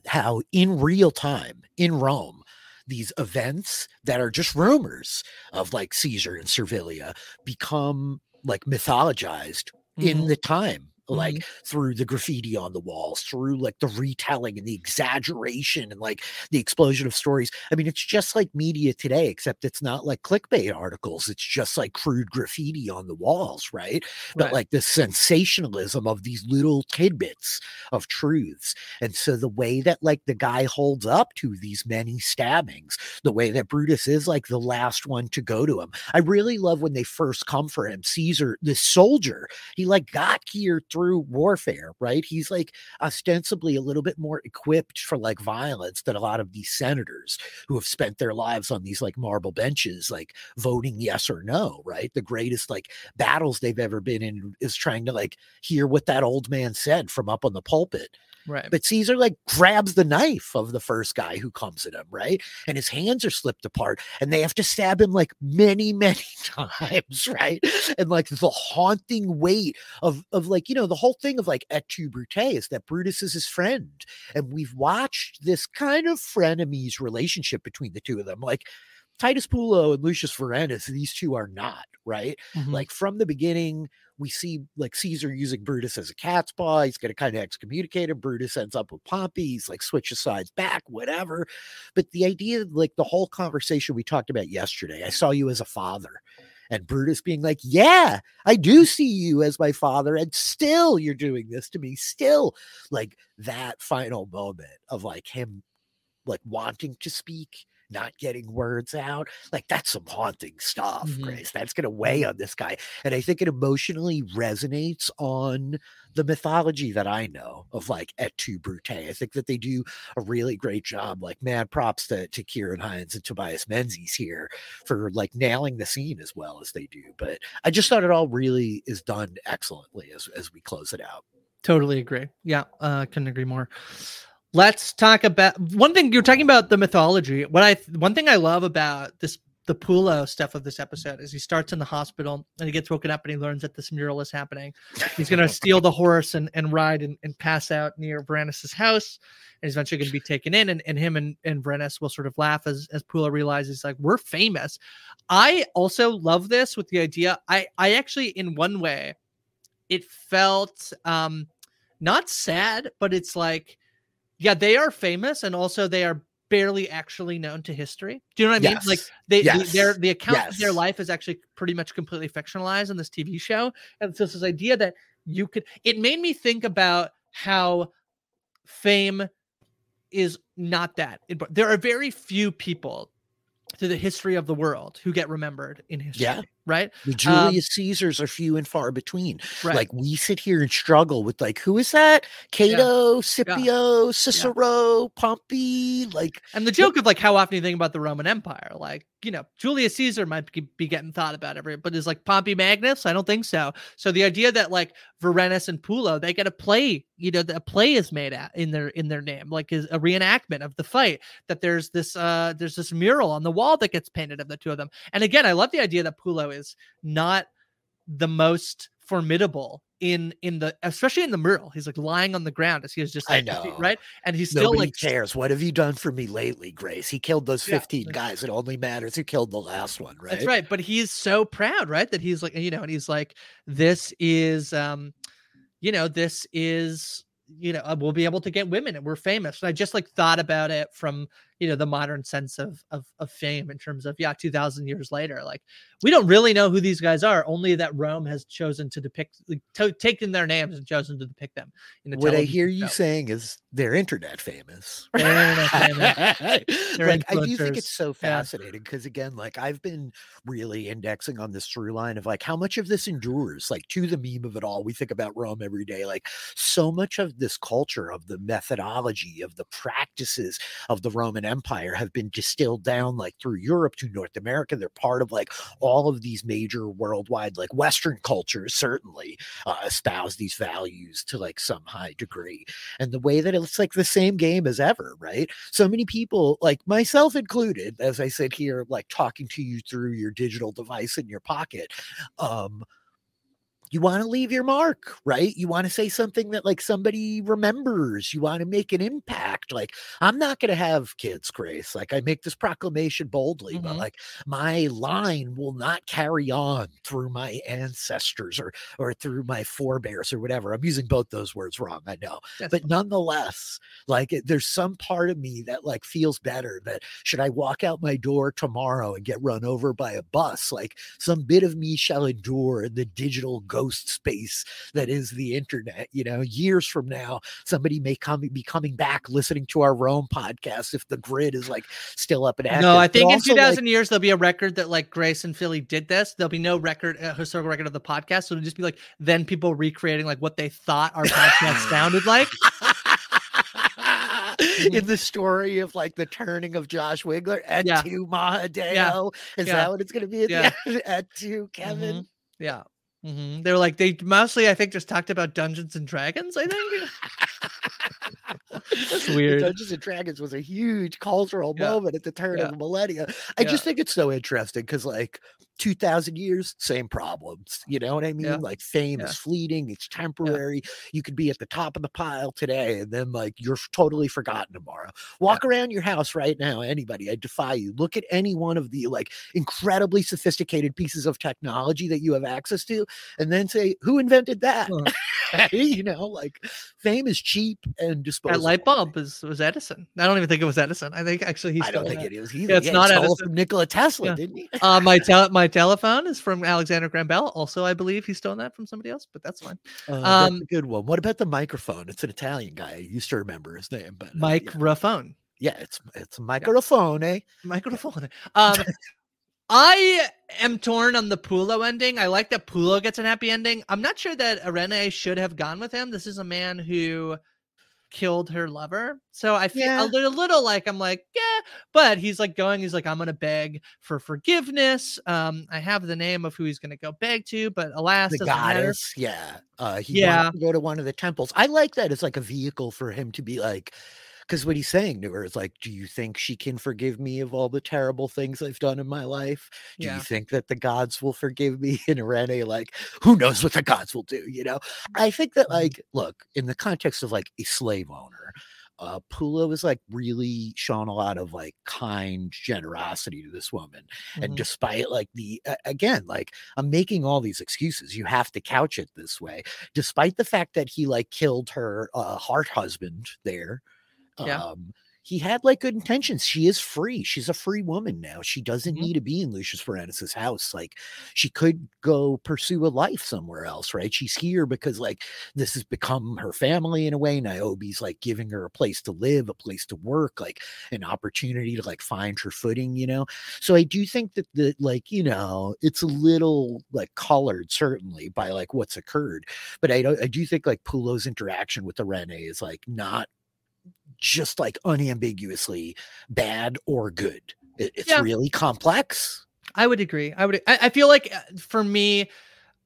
Speaker 2: how in real time in Rome, these events that are just rumors of like Caesar and Servilia become like mythologized mm-hmm. in the time like mm-hmm. through the graffiti on the walls, through like the retelling and the exaggeration and like the explosion of stories. I mean, it's just like media today, except it's not like clickbait articles. It's just like crude graffiti on the walls, right? right. But like the sensationalism of these little tidbits of truths. And so the way that like the guy holds up to these many stabbings, the way that Brutus is like the last one to go to him. I really love when they first come for him. Caesar, the soldier, he like got here through warfare, right? He's like ostensibly a little bit more equipped for like violence than a lot of these senators who have spent their lives on these like marble benches, like voting yes or no, right? The greatest like battles they've ever been in is trying to like hear what that old man said from up on the pulpit.
Speaker 1: Right.
Speaker 2: But Caesar like grabs the knife of the first guy who comes at him, right? And his hands are slipped apart and they have to stab him like many, many times, right? And like the haunting weight of of like, you know, the whole thing of like et tu Brute is that Brutus is his friend. And we've watched this kind of frenemies relationship between the two of them. Like Titus Pullo and Lucius Vorenus, these two are not, right? Mm-hmm. Like from the beginning, we see like Caesar using Brutus as a cat's paw. He's going to kind of excommunicate him. Brutus ends up with Pompey. He's like switches sides back, whatever. But the idea, like the whole conversation we talked about yesterday, I saw you as a father. And Brutus being like, Yeah, I do see you as my father. And still you're doing this to me. Still, like that final moment of like him like wanting to speak not getting words out. Like that's some haunting stuff, mm-hmm. Grace. That's going to weigh on this guy. And I think it emotionally resonates on the mythology that I know of like Et tu Brute. I think that they do a really great job. Like, mad props to, to Ciarán Hinds and Tobias Menzies here for like nailing the scene as well as they do. But I just thought it all really is done excellently as, as we close it out.
Speaker 1: Totally agree. Yeah, uh, couldn't agree more let's talk about one thing you're talking about the mythology what i one thing i love about this the Pullo stuff of this episode is he starts in the hospital and he gets woken up and he learns that this mural is happening. He's going to steal the horse and, and ride and, and pass out near Vorenus's house. And he's eventually going to be taken in. And, and him and, and Vorenus will sort of laugh as, as Pullo realizes, like, we're famous. I also love this with the idea. I, I actually, in one way, it felt um, not sad, but it's like, yeah, they are famous and also they are barely actually known to history. Do you know what I mean? Like they, yes. they their the account yes. of their life is actually pretty much completely fictionalized in this TV show. And so this idea that you could it made me think about how fame is not that. There are very few people to the history of the world who get remembered in history. Yeah right?
Speaker 2: The Julius um, Caesars are few and far between. Right. Like we sit here and struggle with like who is that? Cato, yeah. Scipio, yeah. Cicero, yeah. Pompey, like
Speaker 1: and the joke of like how often you think about the Roman Empire, like you know Julius Caesar might be getting thought about every, but is like Pompey Magnus? I don't think so. So the idea that like Vorenus and Pullo, they get a play, you know, the play is made at in their in their name, like is a reenactment of the fight. That there's this uh there's this mural on the wall that gets painted of the two of them. And again, I love the idea that Pullo is not the most formidable in in the especially in the mural. He's like lying on the ground as he was just like,
Speaker 2: i know.
Speaker 1: right? And he's still
Speaker 2: Nobody
Speaker 1: like
Speaker 2: cares. What have you done for me lately grace? He killed those 15 yeah. guys. It only matters who killed the last one right?
Speaker 1: that's right. But he's so proud right that he's like you know and he's like this is um you know this is you know uh, we'll be able to get women and we're famous. And i just like thought about it from you know the modern sense of of, of fame in terms of yeah 2000 years later like we don't really know who these guys are only that rome has chosen to depict to, taken their names and chosen to depict them in the
Speaker 2: what i hear you
Speaker 1: show.
Speaker 2: saying is they're internet famous.
Speaker 1: They're internet They're
Speaker 2: like i do think it's so fascinating because again like i've been really indexing on this through line of like how much of this endures like to the meme of it all we think about rome every day like so much of this culture of the methodology of the practices of the roman empire have been distilled down like through europe to north america. They're part of like all of these major worldwide like western cultures certainly uh, espouse these values to like some high degree. And the way that it's like the same game as ever right? So many people like myself included as i sit here like talking to you through your digital device in your pocket um you want to leave your mark, right? You want to say something that like somebody remembers. You want to make an impact. Like I'm not going to have kids, Grace. Like I make this proclamation boldly, but
Speaker 1: Mhm.
Speaker 2: like my line will not carry on through my ancestors or or through my forebears or whatever. I'm using both those words wrong, I know.
Speaker 1: That's
Speaker 2: But nonetheless, like there's some part of me that like feels better that should I walk out my door tomorrow and get run over by a bus, like some bit of me shall endure in the digital ghost space that is the internet. You know, years from now, somebody may come be coming back listening to our Rome podcast if the grid is like still up and active.
Speaker 1: No, I
Speaker 2: But
Speaker 1: think in
Speaker 2: also, like,
Speaker 1: 2000 years there'll be a record that like Grace and Filly did this. There'll be no record, uh, historical record of the podcast. So it'll just be like then people recreating like what they thought our podcast sounded like.
Speaker 2: in the story of like the turning of Josh Wigler at
Speaker 1: Yeah.
Speaker 2: two Mahadeo. Is
Speaker 1: Yeah.
Speaker 2: that what it's going to be at
Speaker 1: Yeah.
Speaker 2: the end? At two Kevin?
Speaker 1: Yeah. Hmm They were like they mostly I think just talked about Dungeons and Dragons. I think. That's weird.
Speaker 2: Dungeons and Dragons was a huge cultural
Speaker 1: Yeah.
Speaker 2: moment at the turn
Speaker 1: Yeah.
Speaker 2: of the millennia. I
Speaker 1: Yeah.
Speaker 2: just think it's so interesting because, like, 2000 years, same problems. You know what I mean? Like, fame is fleeting, it's temporary. You could be at the top of the pile today, and then, like, you're totally forgotten tomorrow. Walk around your house right now, anybody, I defy you. Look at any one of the, like, incredibly sophisticated pieces of technology that you have access to, and then say, who invented that?
Speaker 1: Huh.
Speaker 2: you know, like, fame is cheap and disposable.
Speaker 1: That light bulb was was Edison. I don't even think it was Edison. I think actually he's.
Speaker 2: I don't think
Speaker 1: that.
Speaker 2: it is either.
Speaker 1: Yeah, it's
Speaker 2: Yeah,
Speaker 1: not
Speaker 2: it
Speaker 1: Edison.
Speaker 2: from Nikola Tesla,
Speaker 1: Yeah.
Speaker 2: didn't he?
Speaker 1: Uh, my tel- my telephone is from Alexander Graham Bell. Also, I believe he stole that from somebody else, but that's fine.
Speaker 2: Uh, that's
Speaker 1: Um,
Speaker 2: a good one. What about the microphone? It's an Italian guy. I used to remember his name, but uh.
Speaker 1: Microphone.
Speaker 2: Yeah, it's it's a microphone, eh?
Speaker 1: Microphone. Um, I am torn on the Pullo ending. I like that Pullo gets an happy ending. I'm not sure that Eirene should have gone with him. This is a man who killed her lover. So I feel
Speaker 2: Yeah.
Speaker 1: a little, little like I'm like, yeah, but he's like going, he's like, I'm gonna beg for forgiveness. Um, I have the name of who he's gonna go beg to, but alas,
Speaker 2: The
Speaker 1: doesn't matter.
Speaker 2: goddess, yeah. Uh, he
Speaker 1: Yeah.
Speaker 2: to go to one of the temples. I like that. It's like a vehicle for him to be like, because what he's saying to her is like, "Do you think she can forgive me of all the terrible things I've done in my life? Do
Speaker 1: Yeah.
Speaker 2: you think that the gods will forgive me?" And Eirene, like, who knows what the gods will do? You know, I think that
Speaker 1: Mhm.
Speaker 2: like, look, in the context of like a slave owner, uh, Pullo was like really shown a lot of like kind generosity to this woman. And
Speaker 1: Mhm.
Speaker 2: despite like the, a- again, like I'm making all these excuses, you have to couch it this way. Despite the fact that he like killed her uh, heart husband there,
Speaker 1: Yeah.
Speaker 2: um, he had like good intentions. She is free. She's a free woman now. She doesn't
Speaker 1: Mhm.
Speaker 2: need to be in Lucius Vorenus's house. Like she could go pursue a life somewhere else, right? She's here because like this has become her family in a way. Niobe's like giving her a place to live, a place to work, like an opportunity to like find her footing, you know. So I do think that the like, you know, it's a little like colored certainly by like what's occurred. But I don't I do think like Pullo's interaction with the Rene is like not just like unambiguously bad or good. It- it's
Speaker 1: Yeah.
Speaker 2: really complex.
Speaker 1: I would agree. I would. I, I feel like uh, for me,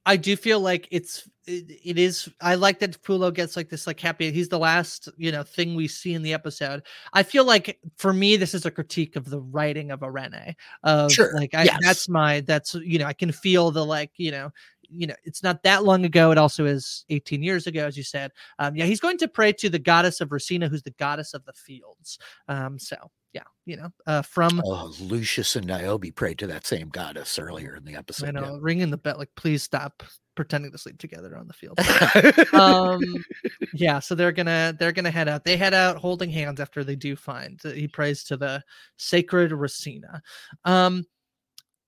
Speaker 1: I do feel like it's it, it is. I like that Pullo gets like this like happy. He's the last you know thing we see in the episode. I feel like for me, this is a critique of the writing of Eirene. Of
Speaker 2: Sure,
Speaker 1: like I,
Speaker 2: yes.
Speaker 1: that's my that's you know I can feel the like you know you know it's not that long ago. It also is 18 years ago, as you said. Um, yeah, he's going to pray to the goddess of Racina, who's the goddess of the fields. Um, so yeah, you know, uh, from
Speaker 2: Oh, Lucius and Niobe prayed to that same goddess earlier in the episode.
Speaker 1: I
Speaker 2: yeah.
Speaker 1: know, ringing the bell, like, please stop pretending to sleep together on the field. um, yeah, so they're gonna they're gonna head out. They head out holding hands after they do find. He prays to the sacred Racina. Um,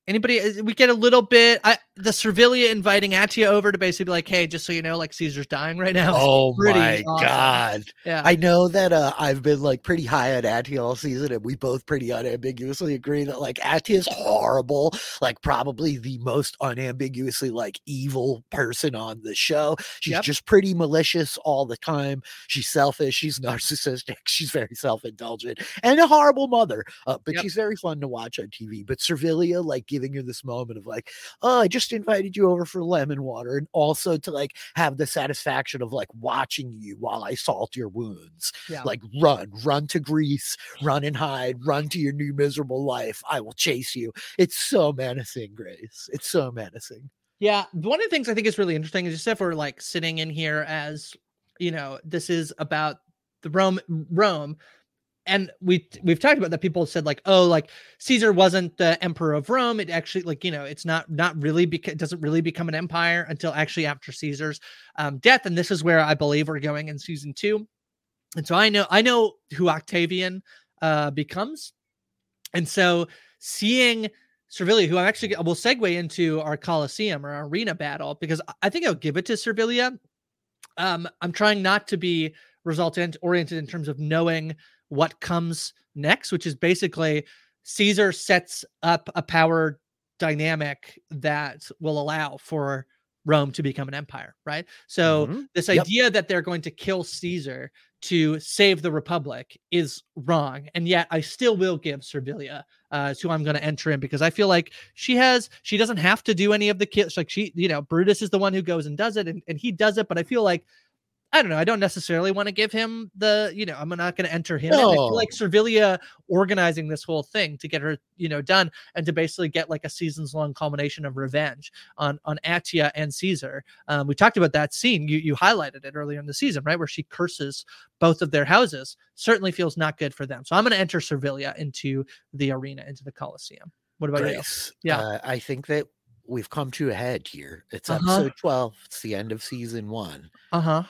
Speaker 1: Anybody? Uh, we get a little bit. I, the Servilia inviting Atia over to basically be like, "Hey, just so you know, like Caesar's dying right now."
Speaker 2: Oh my awesome. god!
Speaker 1: Yeah,
Speaker 2: I know that uh, I've been like pretty high on Atia all season, and we both pretty unambiguously agree that like Atia is horrible, like probably the most unambiguously like evil person on the show. She's yep. just pretty malicious all the time. She's selfish. She's narcissistic. She's very self-indulgent and a horrible mother. Uh, but yep. she's very fun to watch on TV. But Servilia, like giving you this moment of like, oh, I just invited you over for lemon water, and also to like have the satisfaction of like watching you while I salt your wounds. Yeah. Like run, run to Greece, run and hide, run to your new miserable life. I will chase you. It's so menacing, Grace. It's so menacing.
Speaker 1: Yeah, one of the things I think is really interesting is just if we're like sitting in here as you know, this is about the Rome Rome and we we've talked about that people said like oh like caesar wasn't the emperor of rome. It actually like you know it's not not really because it doesn't really become an empire until actually after caesar's um, death and this is where i believe we're going in season two. And so i know i know who octavian uh becomes. And so seeing Servilia, who I'm actually will segue into our Colosseum or arena battle because I think I'll give it to Servilia. Um, I'm trying not to be result oriented in terms of knowing what comes next, which is basically Caesar sets up a power dynamic that will allow for Rome to become an empire, right? So mm-hmm. this yep. idea that they're going to kill Caesar to save the republic is wrong, and yet I still will give Servilia uh, who I'm going to enter in because I feel like she has she doesn't have to do any of the kills. Like she, you know, Brutus is the one who goes and does it, and, and he does it, but I feel like I don't know. I don't necessarily want to give him the, you know, I'm not going to enter him. No. I feel like Servilia organizing this whole thing to get her, you know, done and to basically get like a seasons long culmination of revenge on on Atia and Caesar. Um, we talked about that scene. You you highlighted it earlier in the season, right, where she curses both of their houses. Certainly feels not good for them. So I'm going to enter Servilia into the arena, into the Coliseum. What about
Speaker 2: Grace, you? Yeah, uh, I think that we've come to a head here. It's uh-huh. episode 12. It's the end of season one.
Speaker 1: Uh huh.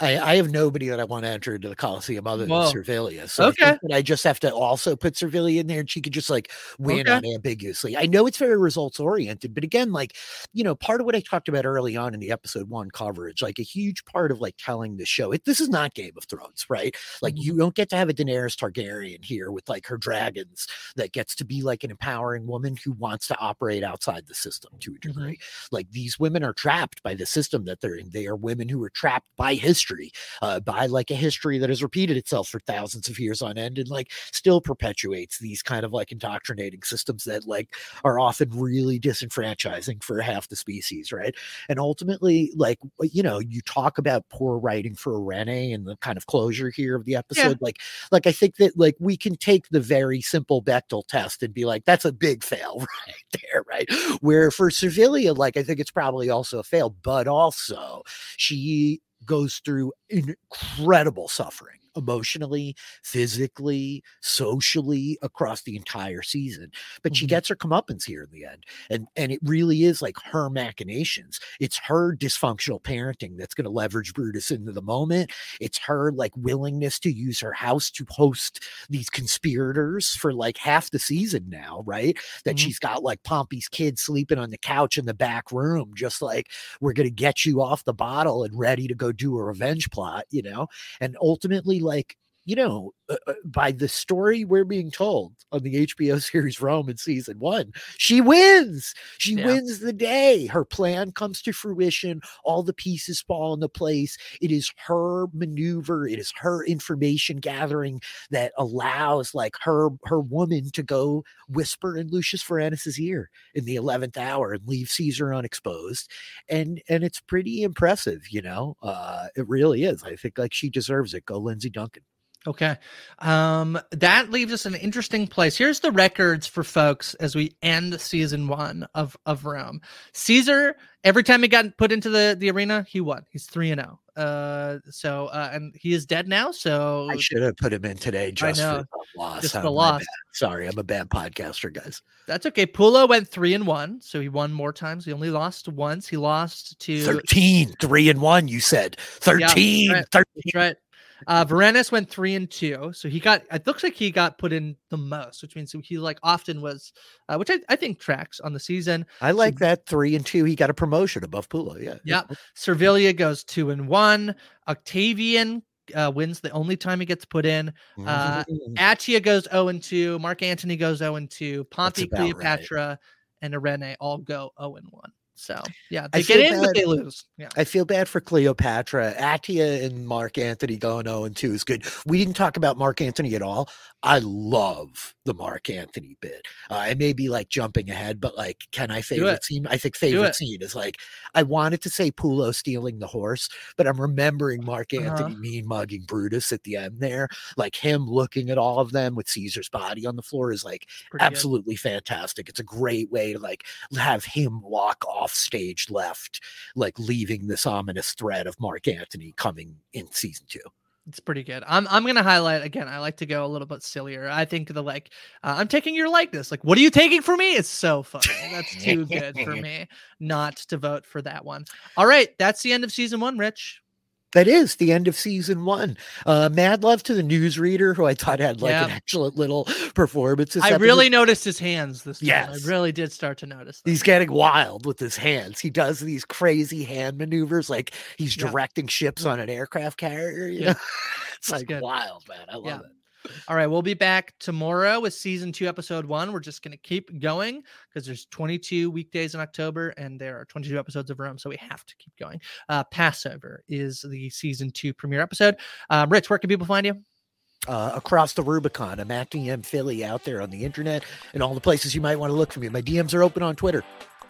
Speaker 2: I, I, have nobody that I want to enter into the Coliseum other than Whoa. Servilia. So okay. I, I, just have to also put Servilia in there and she could just like win okay. unambiguously. I know it's very results oriented, but again, like, you know, part of what I talked about early on in the episode one coverage, like a huge part of like telling the show, it, this is not Game of Thrones, right? Like, mm-hmm. you don't get to have a Daenerys Targaryen here with like her dragons that gets to be like an empowering woman who wants to operate outside the system to a mm-hmm. degree. Mm-hmm. Like, these women are trapped by the system that they're in. They are women who are trapped by history history uh, by like a history that has repeated itself for thousands of years on end and like still perpetuates these kind of like indoctrinating systems that like are often really disenfranchising for half the species right and ultimately like you know you talk about poor writing for Rene and the kind of closure here of the episode yeah. like like I think that like we can take the very simple Bechdel test and be like that's a big fail right there right where for Servilia like I think it's probably also a fail but also she goes through incredible suffering emotionally, physically, socially across the entire season. But mm-hmm. she gets her comeuppance here in the end. And and it really is like her machinations. It's her dysfunctional parenting that's going to leverage Brutus into the moment. It's her like willingness to use her house to host these conspirators for like half the season now, right? That mm-hmm. she's got like Pompey's kid sleeping on the couch in the back room, just like we're going to get you off the bottle and ready to go do a revenge plot, you know? And ultimately, like you know, uh, uh, by the story we're being told on the HBO series Rome in season one, she wins. She yeah. wins the day. Her plan comes to fruition. All the pieces fall into place. It is her maneuver. It is her information gathering that allows like her her woman to go whisper in Lucius Vorenus's ear in the eleventh hour and leave Caesar unexposed. And and it's pretty impressive, you know. Uh, it really is. I think like she deserves it. Go Lindsay Duncan.
Speaker 1: Okay. Um, that leaves us an interesting place. Here's the records for folks as we end season one of, of Rome. Caesar, every time he got put into the, the arena, he won. He's 3 and 0. Uh, so uh, and he is dead now. So
Speaker 2: I should have put him in today just
Speaker 1: know.
Speaker 2: for the loss.
Speaker 1: Just
Speaker 2: Oh,
Speaker 1: the loss.
Speaker 2: Sorry, I'm a bad podcaster, guys.
Speaker 1: that's okay. Pullo went three and one, so he won more times. He only lost once. He lost to
Speaker 2: 13, 3 and 1, you said. 13,
Speaker 1: right.
Speaker 2: 13.
Speaker 1: That's right. Uh, Vorenus went three and two, so he got. It looks like he got put in the most, which means he like often was, uh, which I, I think tracks on the season.
Speaker 2: I like that 3 and 2. He got a promotion above Pullo. Yeah.
Speaker 1: Yeah. Servilia goes two and one. Octavian uh, wins the only time he gets put in. Uh,
Speaker 2: Mhm.
Speaker 1: Atia goes 0 and 2. Mark Antony goes 0 and 2. Pompey,
Speaker 2: about right.
Speaker 1: Cleopatra, and Eirene all go 0 and 1. So yeah,
Speaker 2: I
Speaker 1: they get
Speaker 2: feel
Speaker 1: in, but
Speaker 2: bad-
Speaker 1: they lose. Yeah.
Speaker 2: I feel bad for Cleopatra. Atia and Mark Antony going 0 and 2 is good. We didn't talk about Mark Antony at all. I love the Mark Antony bit. Uh, I may be like jumping ahead, but like, can I favorite
Speaker 1: it.
Speaker 2: scene? I think favorite scene is like, I wanted to say Pullo stealing the horse, but I'm remembering Mark
Speaker 1: Uh-huh.
Speaker 2: Anthony mean mugging Brutus at the end there. Like him looking at all of them with Caesar's body on the floor is like,
Speaker 1: Pretty good.
Speaker 2: absolutely fantastic. It's a great way to like have him walk off stage left, like leaving this ominous threat of Mark Antony coming in season two.
Speaker 1: It's pretty good. I'm I'm gonna highlight again. I like to go a little bit sillier. I think the like uh, I'm taking your likeness. Like, what are you taking from me? It's so funny. That's too good for me not to vote for that one. All right, that's the end of season one. Rich.
Speaker 2: That is the end of season one. Uh, mad love to the newsreader, who I thought had like an excellent little performance.
Speaker 1: I
Speaker 2: episode.
Speaker 1: really noticed his hands this time.
Speaker 2: Yes.
Speaker 1: I really did start to notice. them.
Speaker 2: He's getting wild with his hands. He does these crazy hand maneuvers, like he's
Speaker 1: Yeah.
Speaker 2: directing ships on an aircraft carrier. You
Speaker 1: Yeah.
Speaker 2: know, it's
Speaker 1: It's
Speaker 2: like
Speaker 1: good.
Speaker 2: wild, man. I love
Speaker 1: Yeah.
Speaker 2: it.
Speaker 1: All right, we'll be back tomorrow with season two, episode one. We're just going to keep going because there's 22 weekdays in October and there are 22 episodes of Rome, so we have to keep going. Uh, Passover is the season two premiere episode. Uh, Rich, where can people find you?
Speaker 2: uh, across the Rubicon. I'm at DM Filly out there on the internet and all the places you might want to look for me. My DMs are open on Twitter.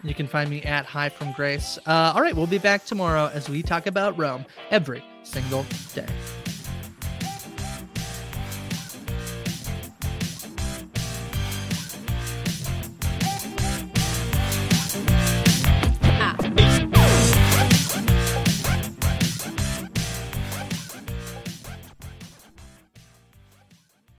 Speaker 1: You can find me at High from Grace. Uh, all right, we'll be back tomorrow as we talk about Rome every single day.